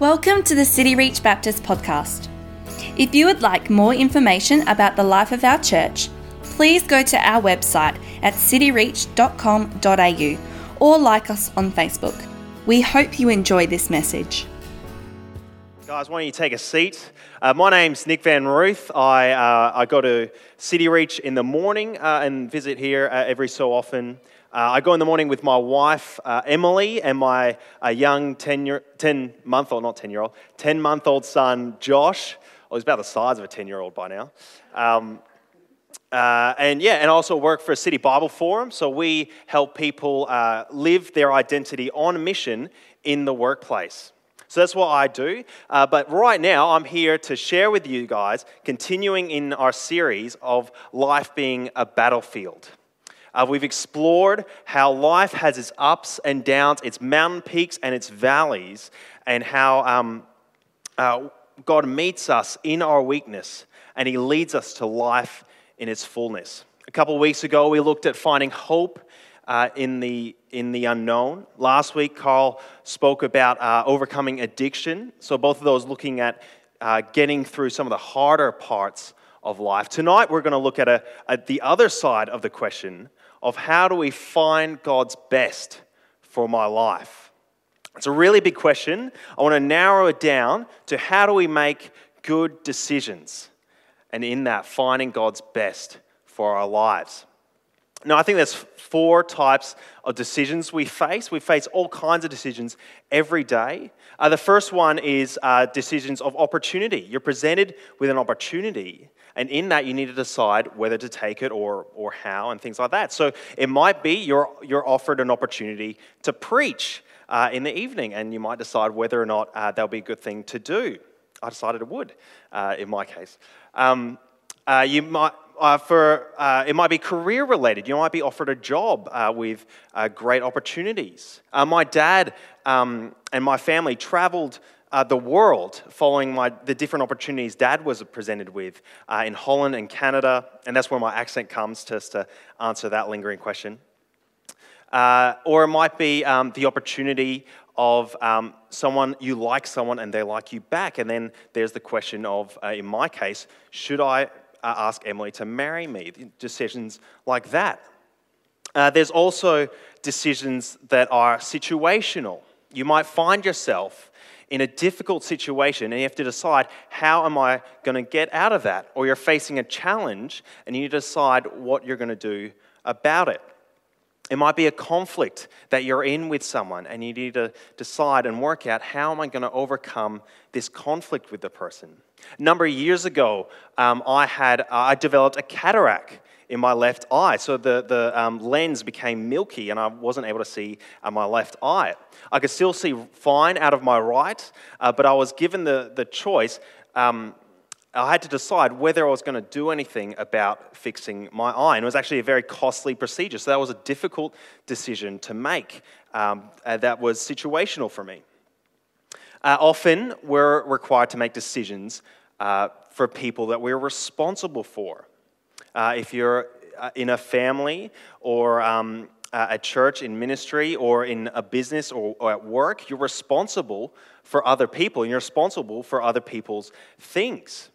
Welcome to the City Reach Baptist podcast. If you would like more information about the life of our church, please go to our website at cityreach.com.au or like us on Facebook. We hope you enjoy this message. Guys, why don't you take a seat? Uh, my name's Nick Van Ruth. I, uh, I go to City Reach in the morning uh, and visit here uh, every so often. Uh, I go in the morning with my wife, uh, Emily, and my uh, young 10, year, 10 month old, not 10 year old, 10 month old son, Josh. Well, he's about the size of a 10 year old by now. Um, uh, and yeah, and I also work for a City Bible Forum. So we help people uh, live their identity on mission in the workplace. So that's what I do. Uh, but right now, I'm here to share with you guys, continuing in our series of life being a battlefield. Uh, we've explored how life has its ups and downs, its mountain peaks and its valleys, and how um, uh, God meets us in our weakness and He leads us to life in its fullness. A couple of weeks ago, we looked at finding hope uh, in, the, in the unknown. Last week, Carl spoke about uh, overcoming addiction. So, both of those looking at uh, getting through some of the harder parts of life. Tonight, we're going to look at, a, at the other side of the question of how do we find God's best for my life? It's a really big question. I want to narrow it down to how do we make good decisions? And in that, finding God's best for our lives. Now, I think there's four types of decisions we face. We face all kinds of decisions every day. Uh, the first one is uh, decisions of opportunity. You're presented with an opportunity, and in that, you need to decide whether to take it or, or how and things like that. So it might be you're, you're offered an opportunity to preach uh, in the evening, and you might decide whether or not uh, that'll be a good thing to do. I decided it would, uh, in my case. Um, uh, you might. Uh, for uh, it might be career related. You might be offered a job uh, with uh, great opportunities. my dad um, and my family traveled uh, the world following my, the different opportunities dad was presented with uh, in Holland and Canada. And that's where my accent comes, just to answer that lingering question. Uh, or it might be um, the opportunity of um, someone, you like someone and they like you back. And then there's the question of, uh, in my case, should I uh, ask Emily to marry me? Decisions like that. Uh, there's also decisions that are situational. You might find yourself in a difficult situation and you have to decide how am I going to get out of that? Or you're facing a challenge and you need to decide what you're going to do about it. It might be a conflict that you're in with someone and you need to decide and work out how am I going to overcome this conflict with the person. A number of years ago, um, I, had, uh, I developed a cataract in my left eye. So the, the um, lens became milky and I wasn't able to see uh, my left eye. I could still see fine out of my right, uh, but I was given the, the choice. Um, I had to decide whether I was going to do anything about fixing my eye. And it was actually a very costly procedure. So that was a difficult decision to make. Um, uh, that was situational for me. Uh, often, we're required to make decisions uh, for people that we're responsible for. Uh, if you're uh, in a family or um, a church in ministry or in a business or, or, at work, you're responsible for other people and you're responsible for other people's things.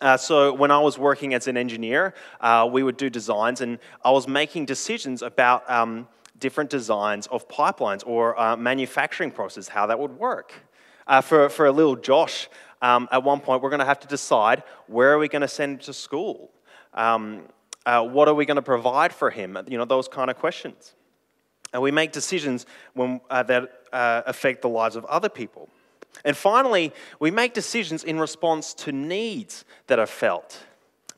Uh, so, when I was working as an engineer, uh, we would do designs, and I was making decisions about um, different designs of pipelines or uh, manufacturing processes, how that would work. Uh, for, for a little Josh, um, at one point, we're going to have to decide where are we going to send to school? Um, uh, what are we going to provide for him? You know, those kind of questions. And we make decisions when, uh, that uh, affect the lives of other people. And finally, we make decisions in response to needs that are felt.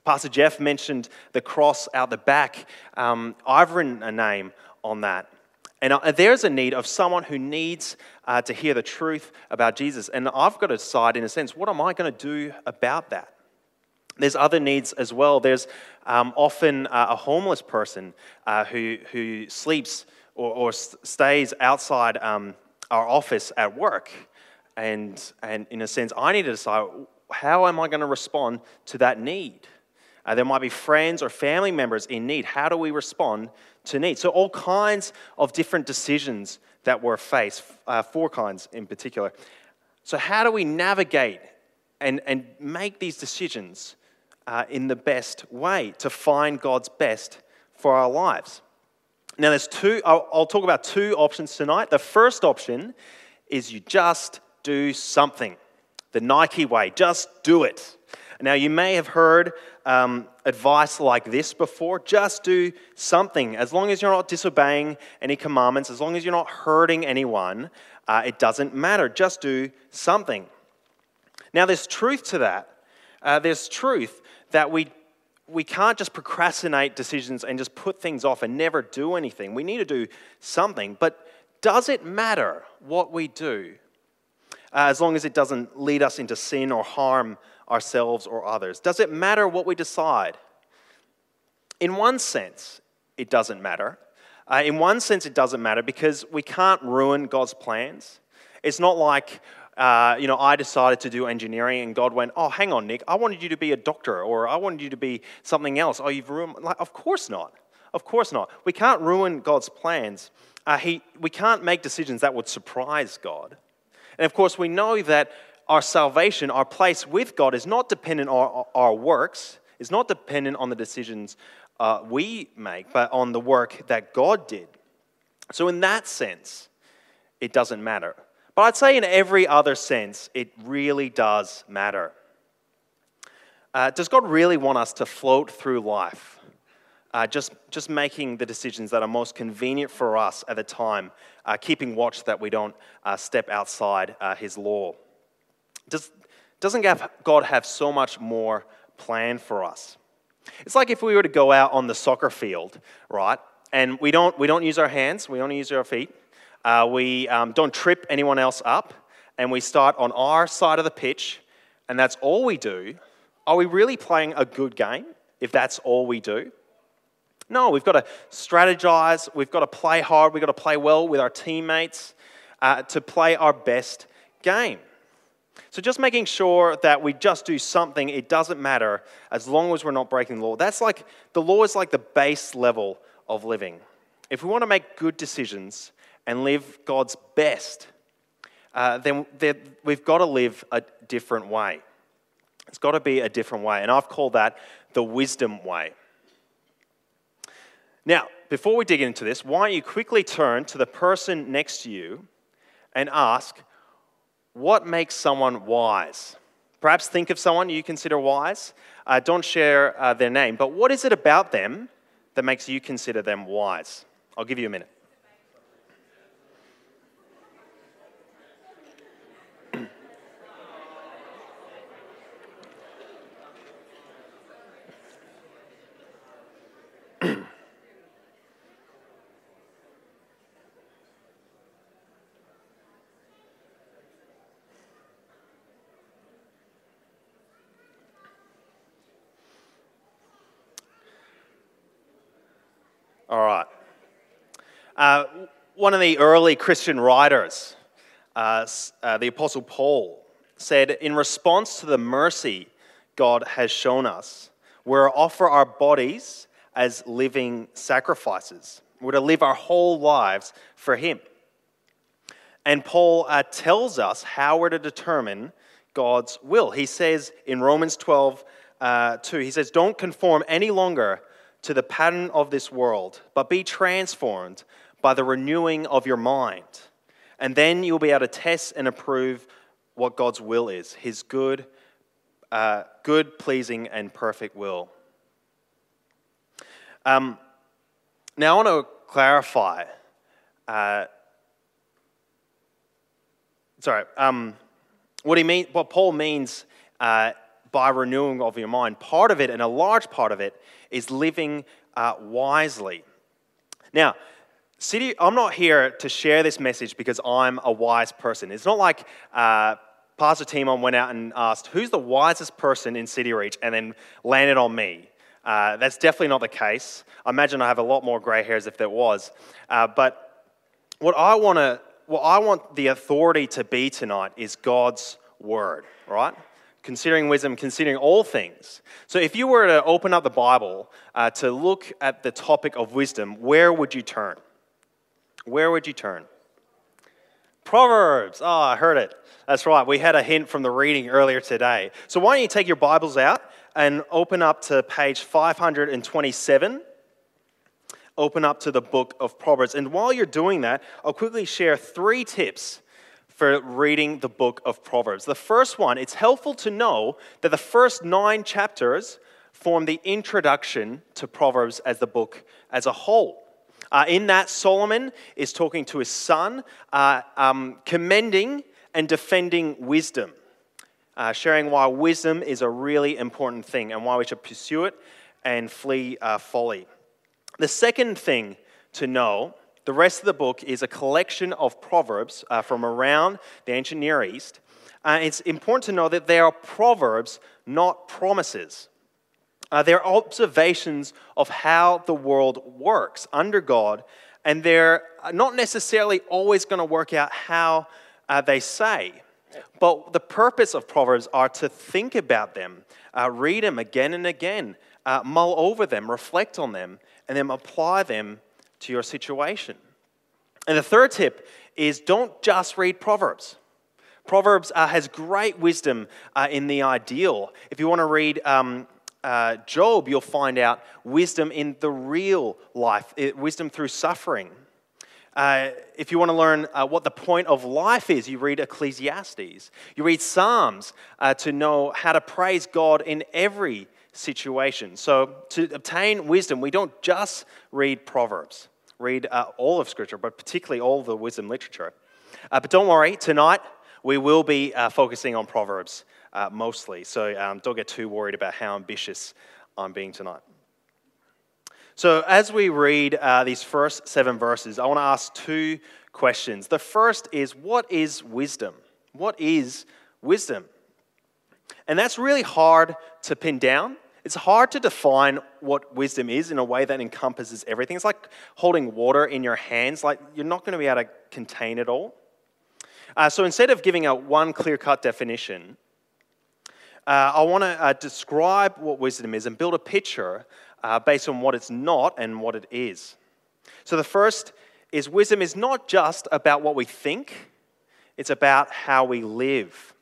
Pastor Jeff mentioned the cross out the back. Um, I've written a name on that. And uh, there's a need of someone who needs uh, to hear the truth about Jesus. And I've got to decide, in a sense, what am I going to do about that? There's other needs as well. There's um, often uh, a homeless person uh, who, who sleeps or, or stays outside um, our office at work. And, and in a sense, I need to decide how am I going to respond to that need? Uh, there might be friends or family members in need. How do we respond to need? So, all kinds of different decisions that we're faced, uh, four kinds in particular. So, how do we navigate and, and make these decisions uh, in the best way to find God's best for our lives? Now, there's two, I'll, I'll talk about two options tonight. The first option is you just do something, the Nike way, just do it. Now, you may have heard um, advice like this before just do something. As long as you're not disobeying any commandments, as long as you're not hurting anyone, uh, it doesn't matter. Just do something. Now, there's truth to that. Uh, there's truth that we, we can't just procrastinate decisions and just put things off and never do anything. We need to do something. But does it matter what we do uh, as long as it doesn't lead us into sin or harm ourselves or others? Does it matter what we decide? In one sense, it doesn't matter. Uh, in one sense, it doesn't matter because we can't ruin God's plans. It's not like, uh, you know, I decided to do engineering and God went, oh, hang on, Nick, I wanted you to be a doctor or I wanted you to be something else. Oh, you've ruined. Like, of course not. Of course not. We can't ruin God's plans. Uh, he, we can't make decisions that would surprise God. And of course, we know that our salvation, our place with God, is not dependent on our, our works, is not dependent on the decisions uh, we make, but on the work that God did. So, in that sense, it doesn't matter. But I'd say in every other sense, it really does matter. Uh, does God really want us to float through life, uh, just, just making the decisions that are most convenient for us at the time, uh, keeping watch that we don't uh, step outside uh, His law? Does, doesn't God have so much more planned for us? It's like if we were to go out on the soccer field, right? And we don't, we don't use our hands, we only use our feet. Uh, we um, don't trip anyone else up, and we start on our side of the pitch, and that's all we do. Are we really playing a good game if that's all we do? No, we've got to strategize, we've got to play hard, we've got to play well with our teammates uh, to play our best game. So just making sure that we just do something, it doesn't matter as long as we're not breaking the law. That's like, the law is like the base level of living. If we want to make good decisions and live God's best, uh, then we've got to live a different way. It's got to be a different way. And I've called that the wisdom way. Now, before we dig into this, why don't you quickly turn to the person next to you and ask, what makes someone wise? Perhaps think of someone you consider wise. Uh, don't share uh, their name, but what is it about them that makes you consider them wise? I'll give you a minute. All right. Uh, one of the early Christian writers, uh, uh, the Apostle Paul, said, In response to the mercy God has shown us, we're to offer our bodies as living sacrifices. We're to live our whole lives for Him. And Paul uh, tells us how we're to determine God's will. He says in Romans 12, uh, 2, he says, Don't conform any longer to the pattern of this world, but be transformed by the renewing of your mind. And then you'll be able to test and approve what God's will is his good, uh, good, pleasing, and perfect will. Um, now, I want to clarify. Uh, sorry, um, what he mean, what Paul means uh, by renewing of your mind. Part of it, and a large part of it, is living uh, wisely. Now, City, I'm not here to share this message because I'm a wise person. It's not like uh, Pastor Timon went out and asked, Who's the wisest person in City Reach? and then landed on me. Uh, that's definitely not the case. I imagine I have a lot more grey hairs if there was. Uh, but what I want to, what I want the authority to be tonight is God's word, right? Considering wisdom, considering all things. So, if you were to open up the Bible uh, to look at the topic of wisdom, where would you turn? Where would you turn? Proverbs. Oh, I heard it. That's right. We had a hint from the reading earlier today. So why don't you take your Bibles out and open up to page 527. Open up to the book of Proverbs. And while you're doing that, I'll quickly share three tips for reading the book of Proverbs. The first one, it's helpful to know that the first nine chapters form the introduction to Proverbs as the book as a whole. Uh, in that, Solomon is talking to his son, uh, um, commending and defending wisdom, uh, sharing why wisdom is a really important thing and why we should pursue it and flee uh, folly. The second thing to know the rest of the book is a collection of proverbs uh, from around the ancient Near East. Uh, it's important to know that they are proverbs, not promises. Uh, they're observations of how the world works under God, and they're not necessarily always going to work out how uh, they say. But the purpose of Proverbs are to think about them, uh, read them again and again, uh, mull over them, reflect on them, and then apply them to your situation. And the third tip is don't just read Proverbs. Proverbs uh, has great wisdom uh, in the ideal. If you want to read um, uh, Job, you'll find out wisdom in the real life, it, wisdom through suffering. Uh, if you want to learn uh, what the point of life is, you read Ecclesiastes. You read Psalms uh, to know how to praise God in every situation. So, to obtain wisdom, we don't just read Proverbs read uh, all of Scripture, but particularly all the wisdom literature. Uh, but don't worry, tonight we will be uh, focusing on Proverbs uh, mostly. So um, don't get too worried about how ambitious I'm being tonight. So, as we read uh, these first seven verses, I want to ask two questions. The first is what is wisdom? What is wisdom? And that's really hard to pin down it's hard to define what wisdom is in a way that encompasses everything. It's like holding water in your hands, like you're not going to be able to contain it all. Uh, so instead of giving a one clear cut definition, uh, I want to uh, describe what wisdom is and build a picture uh, based on what it's not and what it is. So the first is wisdom is not just about what we think, it's about how we live.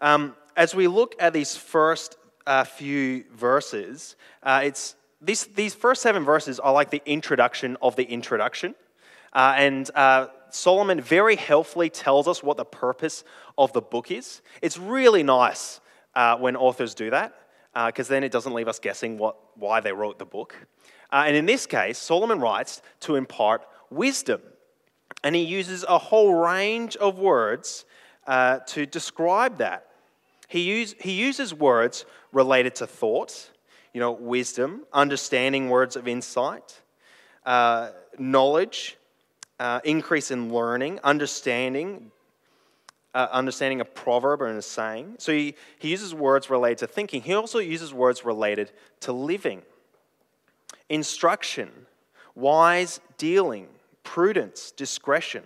Um, as we look at these first uh, few verses, uh, it's these, these first seven verses are like the introduction of the introduction. Uh, and uh, Solomon very helpfully tells us what the purpose of the book is. It's really nice uh, when authors do that, because uh, then it doesn't leave us guessing what, why they wrote the book. and in this case, Solomon writes to impart wisdom. And he uses a whole range of words to describe that. He, use, he uses words related to thought, you know, wisdom, understanding words of insight, uh, knowledge, uh, increase in learning, understanding, uh, understanding a proverb or a saying. So he, he uses words related to thinking. He also uses words related to living, instruction, wise dealing, prudence, discretion.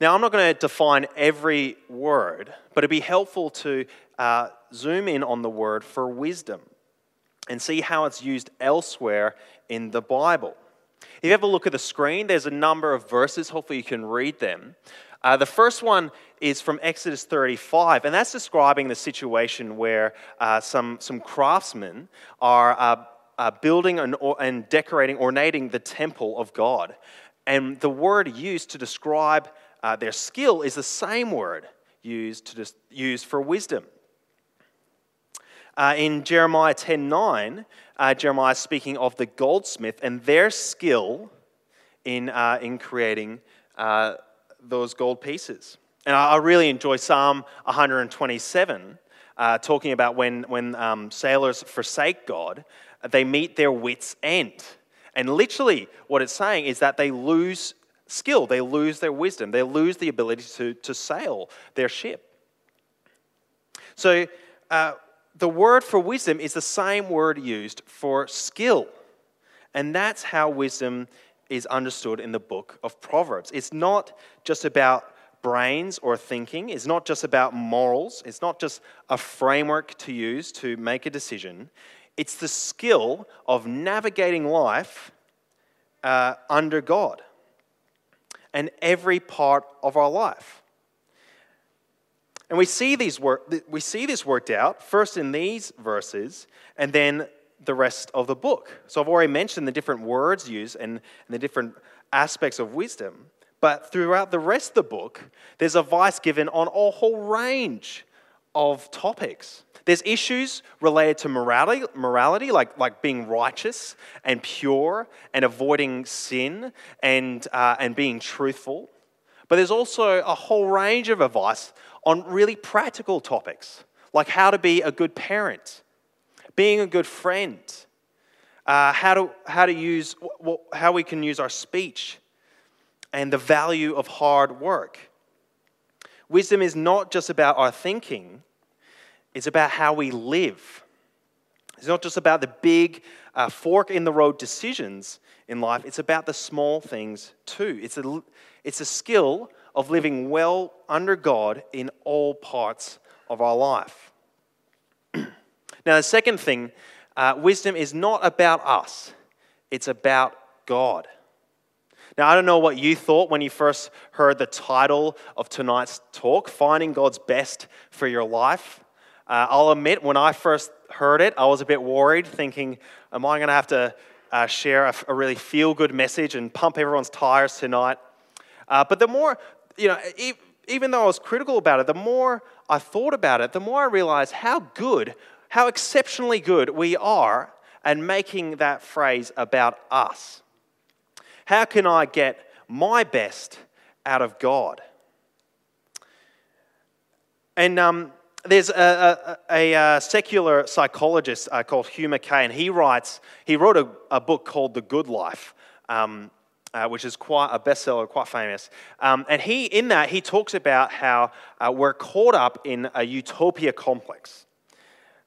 Now, I'm not going to define every word, but it'd be helpful to uh, zoom in on the word for wisdom and see how it's used elsewhere in the Bible. If you have a look at the screen, there's a number of verses. Hopefully, you can read them. Uh, the first one is from Exodus 35, and that's describing the situation where uh, some, some craftsmen are uh, uh building and, and decorating, ornating the temple of God. And the word used to describe uh, their skill is the same word used, to just, for wisdom. Uh, in Jeremiah 10:9, uh, Jeremiah is speaking of the goldsmith and their skill in, uh, in creating uh, those gold pieces. And I, I, really enjoy Psalm 127, uh, talking about when, when um, sailors forsake God, they meet their wits' end. And literally, what it's saying is that they lose skill, they lose their wisdom, they lose the ability to, to sail their ship. So, uh, the word for wisdom is the same word used for skill. And that's how wisdom is understood in the book of Proverbs. It's not just about brains or thinking, it's not just about morals, it's not just a framework to use to make a decision. It's the skill of navigating life uh, under God. And every part of our life. And we see, these work, we see this worked out first in these verses and then the rest of the book. So I've already mentioned the different words used and, and the different aspects of wisdom. But throughout the rest of the book, there's advice given on a whole range of topics. There's issues related to morality, morality like, like being righteous and pure and avoiding sin and, uh, and being truthful. But there's also a whole range of advice on really practical topics, like how to be a good parent, being a good friend, uh, how, to, how, to use, how we can use our speech, and the value of hard work. Wisdom is not just about our thinking, it's about how we live. It's not just about the big uh, fork in the road decisions in life, it's about the small things too. It's a, it's a skill of living well under God in all parts of our life. now, the second thing uh, wisdom is not about us, it's about God. Now, I don't know what you thought when you first heard the title of tonight's talk, Finding God's Best for Your Life. Uh, I'll admit, when I first heard it, I was a bit worried, thinking, Am I going to have to uh, share a, a really feel good message and pump everyone's tires tonight? Uh, but the more, you know, even though I was critical about it, the more I thought about it, the more I realized how good, how exceptionally good we are at making that phrase about us. How can I get my best out of God? And um, there's a, a, a, a, secular psychologist uh, called Hugh Mackay, and he writes, he wrote a, a book called The Good Life. Um, uh, which is quite a bestseller, quite famous. Um, and he, in that, he talks about how uh, we're caught up in a utopia complex.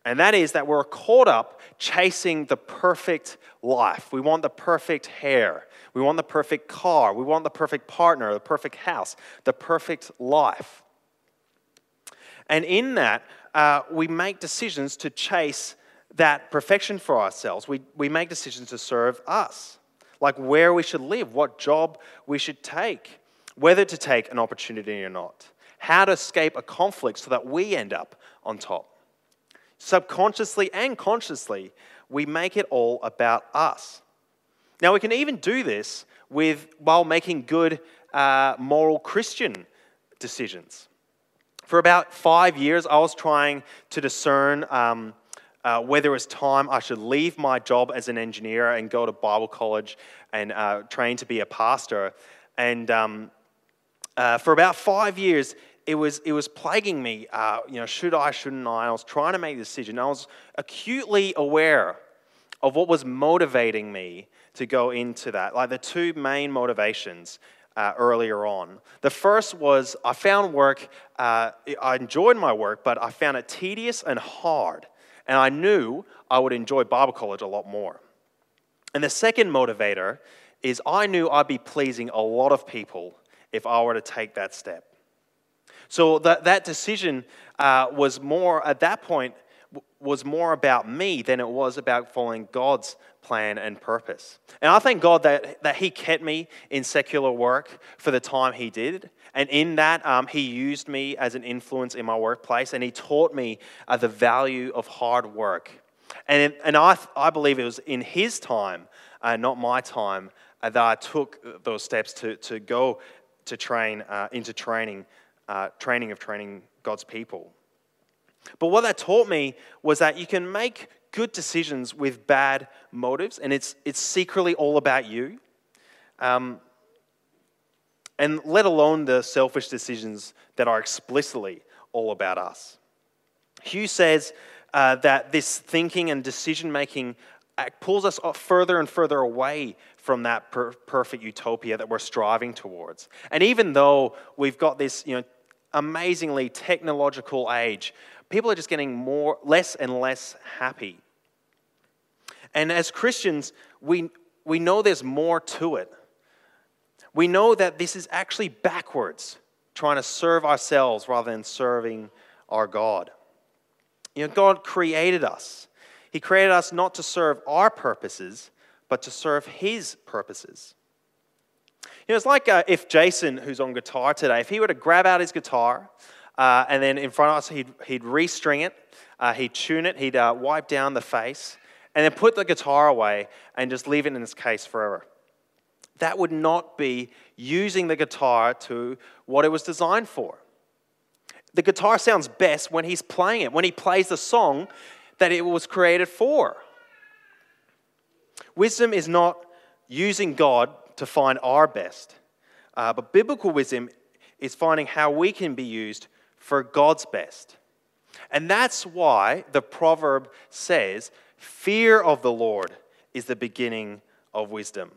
And that is that we're caught up chasing the perfect life. We want the perfect hair. We want the perfect car. We want the perfect partner, the perfect house, the perfect life. And in that, uh, we make decisions to chase that perfection for ourselves. We, we make decisions to serve us like where we should live, what job we should take, whether to take an opportunity or not, how to escape a conflict so that we end up on top. Subconsciously and consciously, we make it all about us. Now, we can even do this with, while making good uh, moral Christian decisions. For about five years, I was trying to discern um, uh, whether it was time I should leave my job as an engineer and go to Bible college and uh, train to be a pastor. And um, uh, for about five years, it was, it was plaguing me. Uh, you know, should I, shouldn't I? I was trying to make a decision. I was acutely aware of what was motivating me to go into that. Like the two main motivations uh, earlier on. The first was I found work, uh, I enjoyed my work, but I found it tedious and hard. And I knew I would enjoy Bible college a lot more. And the second motivator is I knew I'd be pleasing a lot of people if I were to take that step. So that, that decision uh, was more, at that point, was more about me than it was about following God's plan and purpose. And I thank God that, that He kept me in secular work for the time He did. And in that, um, He used me as an influence in my workplace and He taught me uh, the value of hard work. And, and I, I believe it was in His time, uh, not my time, uh, that I took those steps to, to go to train uh, into training, uh, training of training God's people. But what that taught me was that you can make good decisions with bad motives, and it's, it's secretly all about you. Um, and let alone the selfish decisions that are explicitly all about us. Hugh says uh, that this thinking and decision making uh, pulls us further and further away from that per- perfect utopia that we're striving towards. And even though we've got this, you know, amazingly technological age people are just getting more, less and less happy. And as Christians, we, we know there's more to it. We know that this is actually backwards, trying to serve ourselves rather than serving our God. You know, God created us. He created us not to serve our purposes, but to serve His purposes. You know, it's like uh, if Jason, who's on guitar today, if he were to grab out his guitar uh, and then in front of us, he'd, he'd restring it, uh, he'd tune it, he'd uh, wipe down the face, and then put the guitar away and just leave it in its case forever. That would not be using the guitar to what it was designed for. The guitar sounds best when he's playing it, when he plays the song that it was created for. Wisdom is not using God to find our best, uh, but biblical wisdom is finding how we can be used for God's best. And that's why the proverb says, Fear of the Lord is the beginning of wisdom.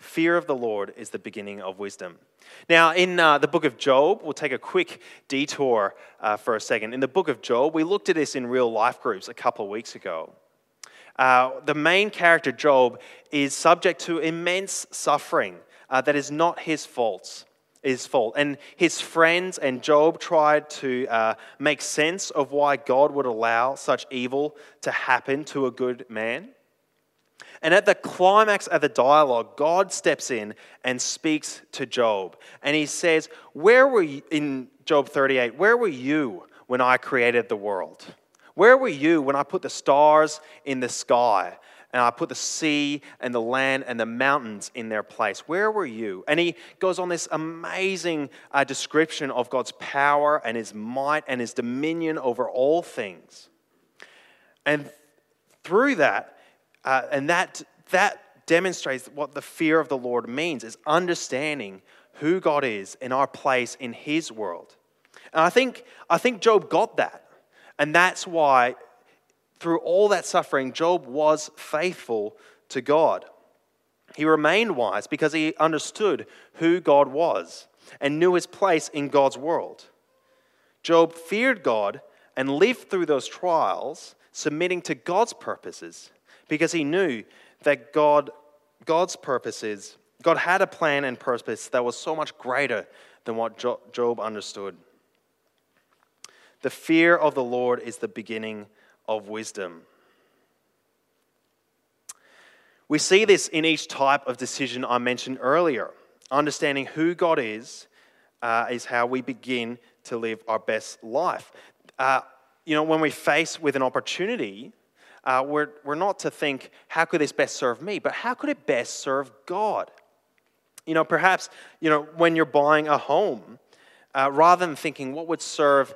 Fear of the Lord is the beginning of wisdom. Now, in uh, the book of Job, we'll take a quick detour uh, for a second. In the book of Job, we looked at this in real life groups a couple of weeks ago. Uh, the main character, Job, is subject to immense suffering uh, that is not his fault. His fault. And his friends and Job tried to uh, make sense of why God would allow such evil to happen to a good man. And at the climax of the dialogue, God steps in and speaks to Job. And he says, Where were you, in Job 38, where were you when I created the world? Where were you when I put the stars in the sky and I put the sea and the land and the mountains in their place? Where were you? And he goes on this amazing uh, description of God's power and his might and his dominion over all things. And through that, uh, and that, that demonstrates what the fear of the Lord means is understanding who God is in our place in his world. And I think, I think Job got that. And that's why, through all that suffering, Job was faithful to God. He remained wise because he understood who God was and knew his place in God's world. Job feared God and lived through those trials, submitting to God's purposes because he knew that God, God's purposes, God had a plan and purpose that was so much greater than what Job understood. The fear of the Lord is the beginning of wisdom. We see this in each type of decision I mentioned earlier. Understanding who God is uh, is how we begin to live our best life. Uh, you know, when we face with an opportunity, uh, we're, we're not to think, how could this best serve me, but how could it best serve God? You know, perhaps, you know, when you're buying a home, uh, rather than thinking, what would serve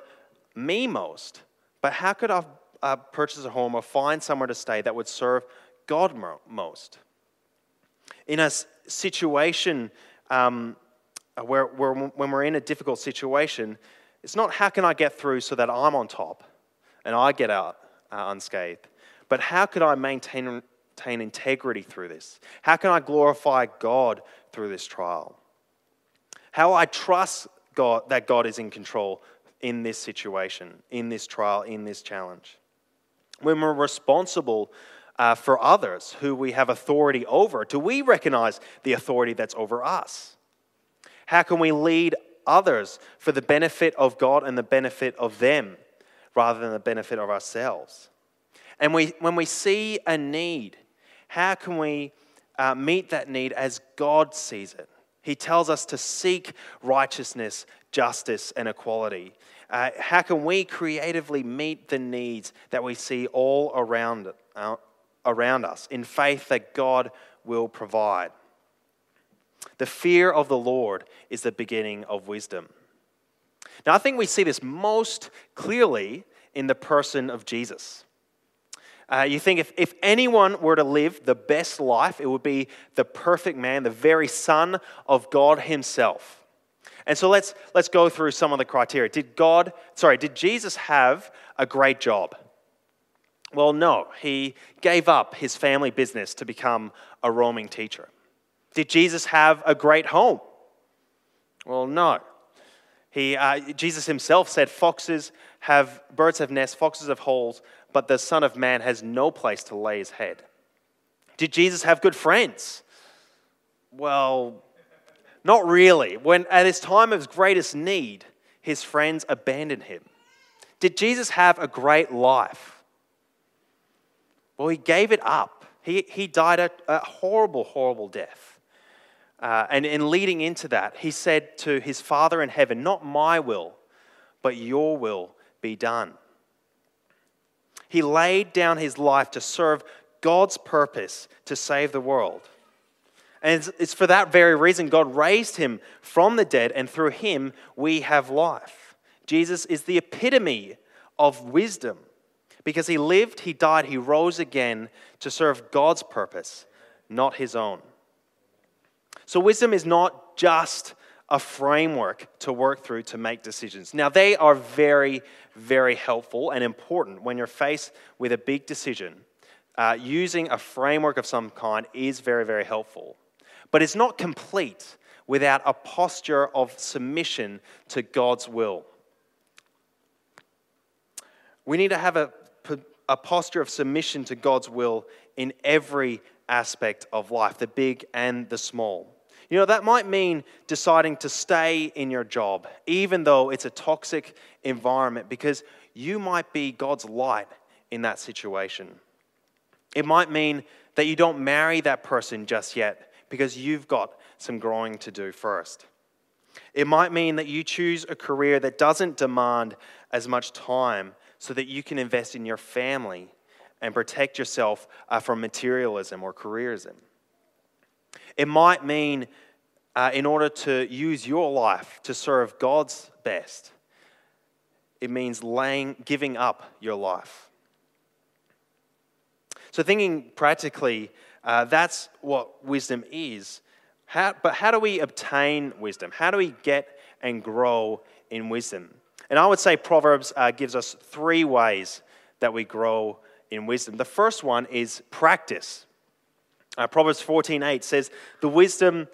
me most, but how could I uh, purchase a home or find somewhere to stay that would serve God most? In a situation um, where, where, when we're in a difficult situation, it's not how can I get through so that I'm on top and I get out uh, unscathed. But how could I maintain, maintain integrity through this? How can I glorify God through this trial? How I trust God that God is in control in this situation, in this trial, in this challenge. When we're responsible uh, for others who we have authority over, do we recognize the authority that's over us? How can we lead others for the benefit of God and the benefit of them rather than the benefit of ourselves? And we, when we see a need, how can we uh, meet that need as God sees it? He tells us to seek righteousness, justice, and equality. Uh, how can we creatively meet the needs that we see all around, uh, around us in faith that God will provide? The fear of the Lord is the beginning of wisdom. Now, I think we see this most clearly in the person of Jesus. Uh, you think if, if anyone were to live the best life, it would be the perfect man, the very Son of God Himself. And so let's, let's go through some of the criteria. Did God, sorry, did Jesus have a great job? Well, no. He gave up his family business to become a roaming teacher. Did Jesus have a great home? Well, no. He, uh, Jesus himself said, Foxes have, birds have nests, foxes have holes, but the Son of Man has no place to lay his head. Did Jesus have good friends? Well, not really. When at his time of greatest need, his friends abandoned him. Did Jesus have a great life? Well, he gave it up. He, he died a, a horrible, horrible death. Uh, and in leading into that, he said to his Father in heaven, Not my will, but your will be done. He laid down his life to serve God's purpose to save the world. And it's for that very reason God raised him from the dead, and through him we have life. Jesus is the epitome of wisdom because he lived, he died, he rose again to serve God's purpose, not his own. So, wisdom is not just a framework to work through to make decisions. Now, they are very, very helpful and important when you're faced with a big decision. Uh, using a framework of some kind is very, very helpful. But it's not complete without a posture of submission to God's will. We need to have a, a posture of submission to God's will in every aspect of life, the big and the small. You know, that might mean deciding to stay in your job, even though it's a toxic environment, because you might be God's light in that situation. It might mean that you don't marry that person just yet, because you've got some growing to do first. It might mean that you choose a career that doesn't demand as much time so that you can invest in your family and protect yourself uh, from materialism or careerism. It might mean, uh, in order to use your life to serve God's best, it means laying, giving up your life. So, thinking practically, uh, that's what wisdom is. How, but how do we obtain wisdom? How do we get and grow in wisdom? And I would say Proverbs uh, gives us three ways that we grow in wisdom. The first one is practice. Uh, Proverbs 14:8 says, "The wisdom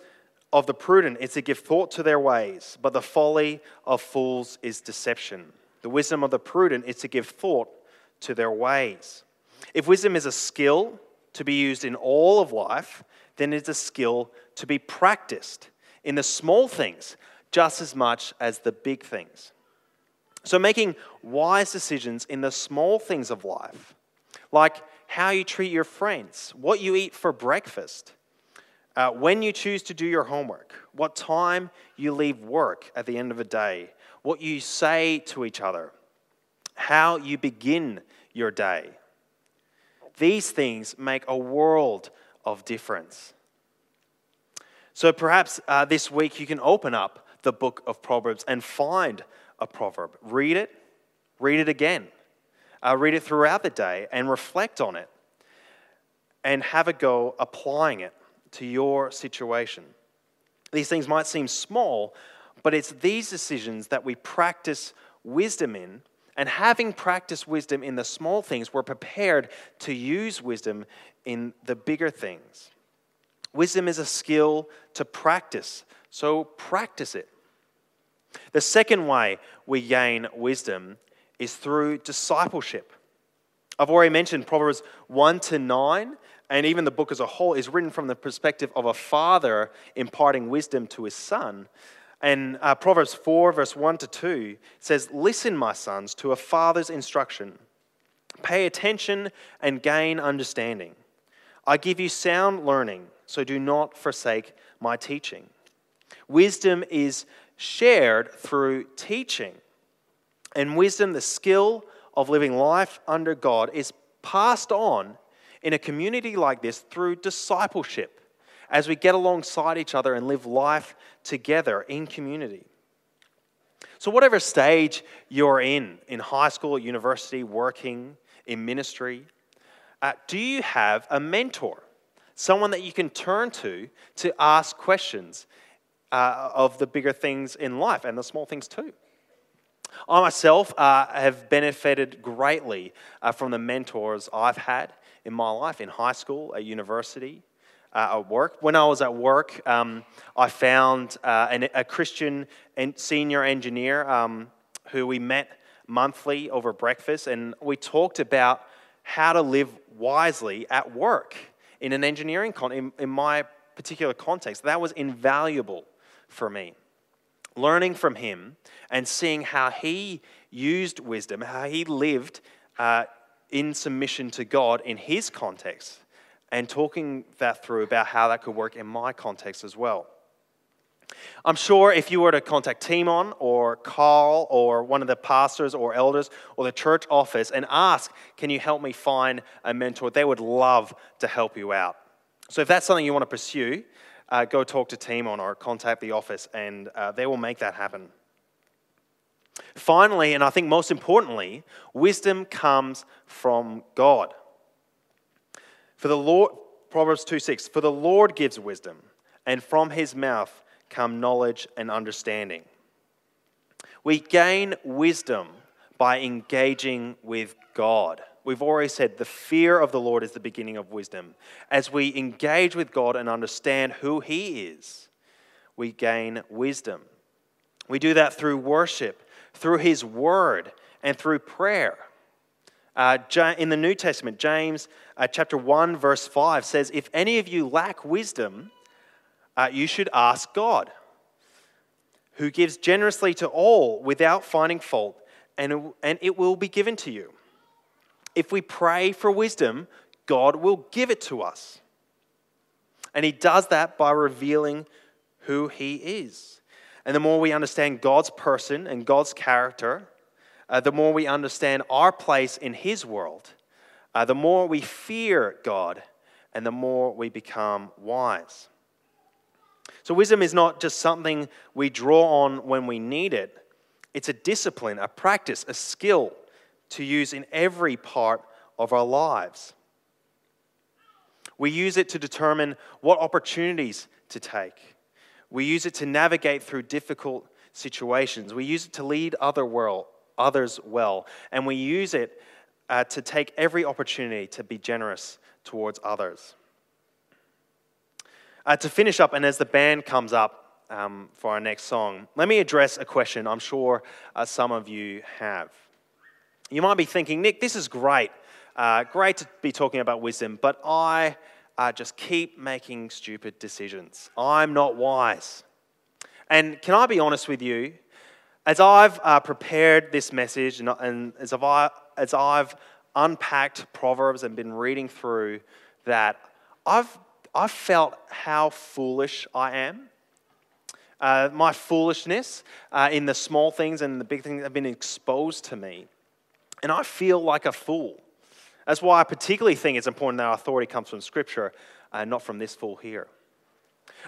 of the prudent is to give thought to their ways, but the folly of fools is deception." The wisdom of the prudent is to give thought to their ways. If wisdom is a skill to be used in all of life, then it's a skill to be practiced in the small things just as much as the big things. So, making wise decisions in the small things of life, like how you treat your friends, what you eat for breakfast, uh, when you choose to do your homework, what time you leave work at the end of a day, what you say to each other, how you begin your day. These things make a world of difference. So perhaps uh, this week you can open up the book of Proverbs and find a proverb. Read it, read it again. Uh, read it throughout the day and reflect on it and have a go applying it to your situation. These things might seem small, but it's these decisions that we practice wisdom in. And having practiced wisdom in the small things, we're prepared to use wisdom in the bigger things. Wisdom is a skill to practice, so practice it. The second way we gain wisdom is through discipleship. I've already mentioned Proverbs 1 to 9, and even the book as a whole is written from the perspective of a father imparting wisdom to his son. And uh, Proverbs 4, verse 1 to 2 says, Listen, my sons, to a father's instruction. Pay attention and gain understanding. I give you sound learning, so do not forsake my teaching. Wisdom is shared through teaching. And wisdom, the skill of living life under God, is passed on in a community like this through discipleship as we get alongside each other and live life together in community. So, whatever stage you're in, in high school, university, working, in ministry, uh, do you have a mentor? Someone that you can turn to to ask questions uh, of the bigger things in life and the small things too. I myself uh, have benefited greatly uh, from the mentors I've had in my life in high school, at university, uh, at work. When I was at work, um, I found uh, an, a Christian and senior engineer um, who we met monthly over breakfast, and we talked about how to live wisely at work in an engineering con- in, in my particular context. That was invaluable for me. Learning from him and seeing how he used wisdom, how he lived uh, in submission to God in his context, and talking that through about how that could work in my context as well. I'm sure if you were to contact Timon or Carl or one of the pastors or elders or the church office and ask, Can you help me find a mentor? they would love to help you out. So if that's something you want to pursue, uh, go talk to Timon or contact the office and uh, they will make that happen. Finally, and I think most importantly, wisdom comes from God. For the Lord, Proverbs 2 6, for the Lord gives wisdom, and from his mouth come knowledge and understanding. We gain wisdom by engaging with God. We've already said the fear of the Lord is the beginning of wisdom. As we engage with God and understand who He is, we gain wisdom. We do that through worship, through His Word, and through prayer. Uh, in the New Testament, James uh, chapter 1, verse 5 says, If any of you lack wisdom, uh, you should ask God, who gives generously to all without finding fault, and and it will be given to you. If we pray for wisdom, God will give it to us. And He does that by revealing who He is. And the more we understand God's person and God's character, uh, the more we understand our place in His world, uh, the more we fear God, and the more we become wise. So, wisdom is not just something we draw on when we need it, it's a discipline, a practice, a skill to use in every part of our lives. We use it to determine what opportunities to take. We use it to navigate through difficult situations. We use it to lead other world, others well. And we use it uh, to take every opportunity to be generous towards others. Uh, to finish up, and as the band comes up um, for our next song, let me address a question I'm sure uh, some of you have. You might be thinking, Nick, this is great. Uh, great to be talking about wisdom, but I uh, just keep making stupid decisions. I'm not wise. And can I be honest with you? As I've uh, prepared this message and, and as, I've, as I've unpacked Proverbs and been reading through that, I've I've felt how foolish I am. Uh, my foolishness uh, in the small things and the big things have been exposed to me. And I feel like a fool. That's why I particularly think it's important that our authority comes from Scripture, uh, not from this fool here.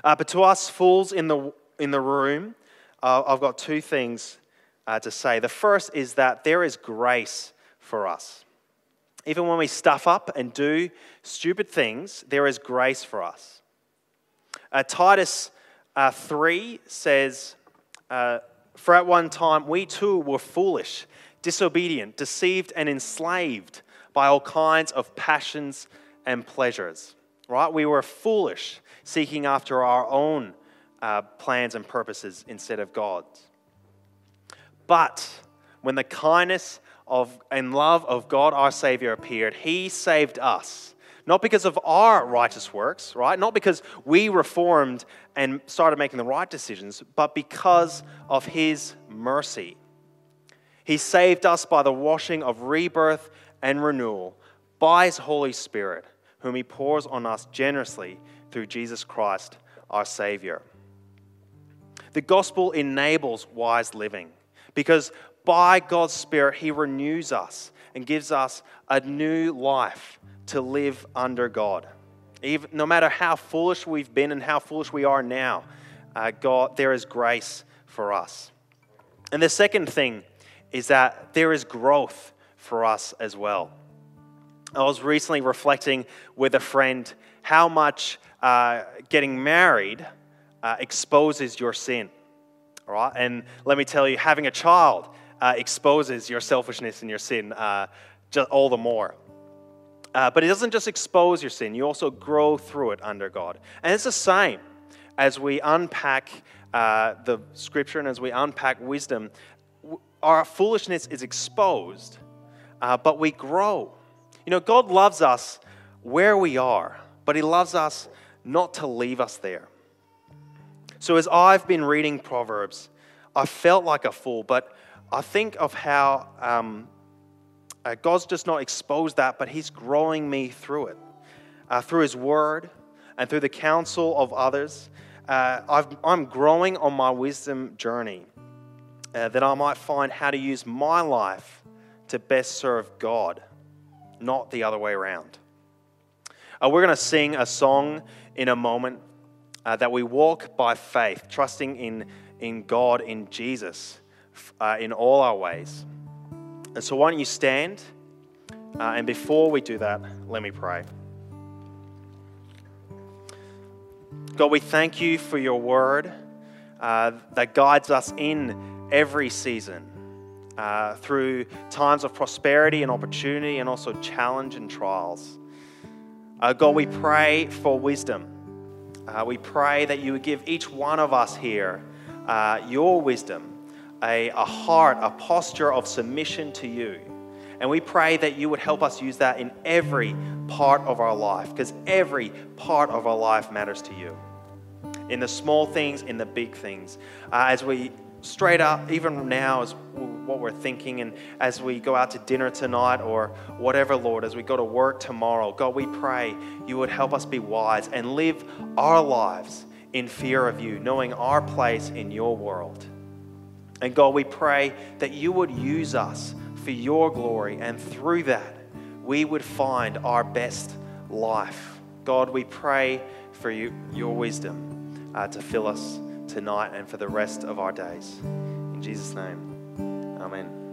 Uh, but to us fools in the, in the room, uh, I've got two things uh, to say. The first is that there is grace for us. Even when we stuff up and do stupid things, there is grace for us. Uh, Titus uh, 3 says, For at one time we too were foolish, disobedient, deceived, and enslaved by all kinds of passions and pleasures. Right? We were foolish, seeking after our own uh, plans and purposes instead of God's. But when the kindness of, and love of God our Savior appeared, He saved us. Not because of our righteous works, right? Not because we reformed and started making the right decisions, but because of His mercy. He saved us by the washing of rebirth and renewal by His Holy Spirit, whom He pours on us generously through Jesus Christ, our Savior. The gospel enables wise living because by God's Spirit, He renews us and gives us a new life to live under God. Even, no matter how foolish we've been and how foolish we are now, uh, God, there is grace for us. And the second thing is that there is growth for us as well. I was recently reflecting with a friend how much uh, getting married uh, exposes your sin. All right? And let me tell you, having a child uh, exposes your selfishness and your sin uh, just all the more. Uh, but it doesn't just expose your sin, you also grow through it under God. And it's the same as we unpack uh, the scripture and as we unpack wisdom. Our foolishness is exposed, uh, but we grow. You know, God loves us where we are, but He loves us not to leave us there. So as I've been reading Proverbs, I felt like a fool, but I think of how um, uh, God's just not exposed that, but He's growing me through it. uh, through His Word, and through the counsel of others, uh, i am growing on my wisdom journey uh, that I might find how to use my life to best serve God, not the other way around. Uh, we're going to sing a song in a moment uh, that we walk by faith, trusting in, in God, in Jesus, uh, in all our ways. And so, why don't you stand? Uh, and before we do that, let me pray. God, we thank you for your word uh, that guides us in every season uh, through times of prosperity and opportunity and also challenge and trials. Uh, God, we pray for wisdom. Uh, we pray that you would give each one of us here uh, your wisdom, a, a heart, a posture of submission to you. And we pray that you would help us use that in every part of our life, because every part of our life matters to you. In the small things, in the big things. Uh, as we straight up, even now, as what we're thinking, and as we go out to dinner tonight or whatever, Lord, as we go to work tomorrow, God, we pray you would help us be wise and live our lives in fear of you, knowing our place in your world. And God, we pray that you would use us for your glory, and through that, we would find our best life. God, we pray for you, your wisdom uh, to fill us tonight and for the rest of our days. In Jesus' name, amen.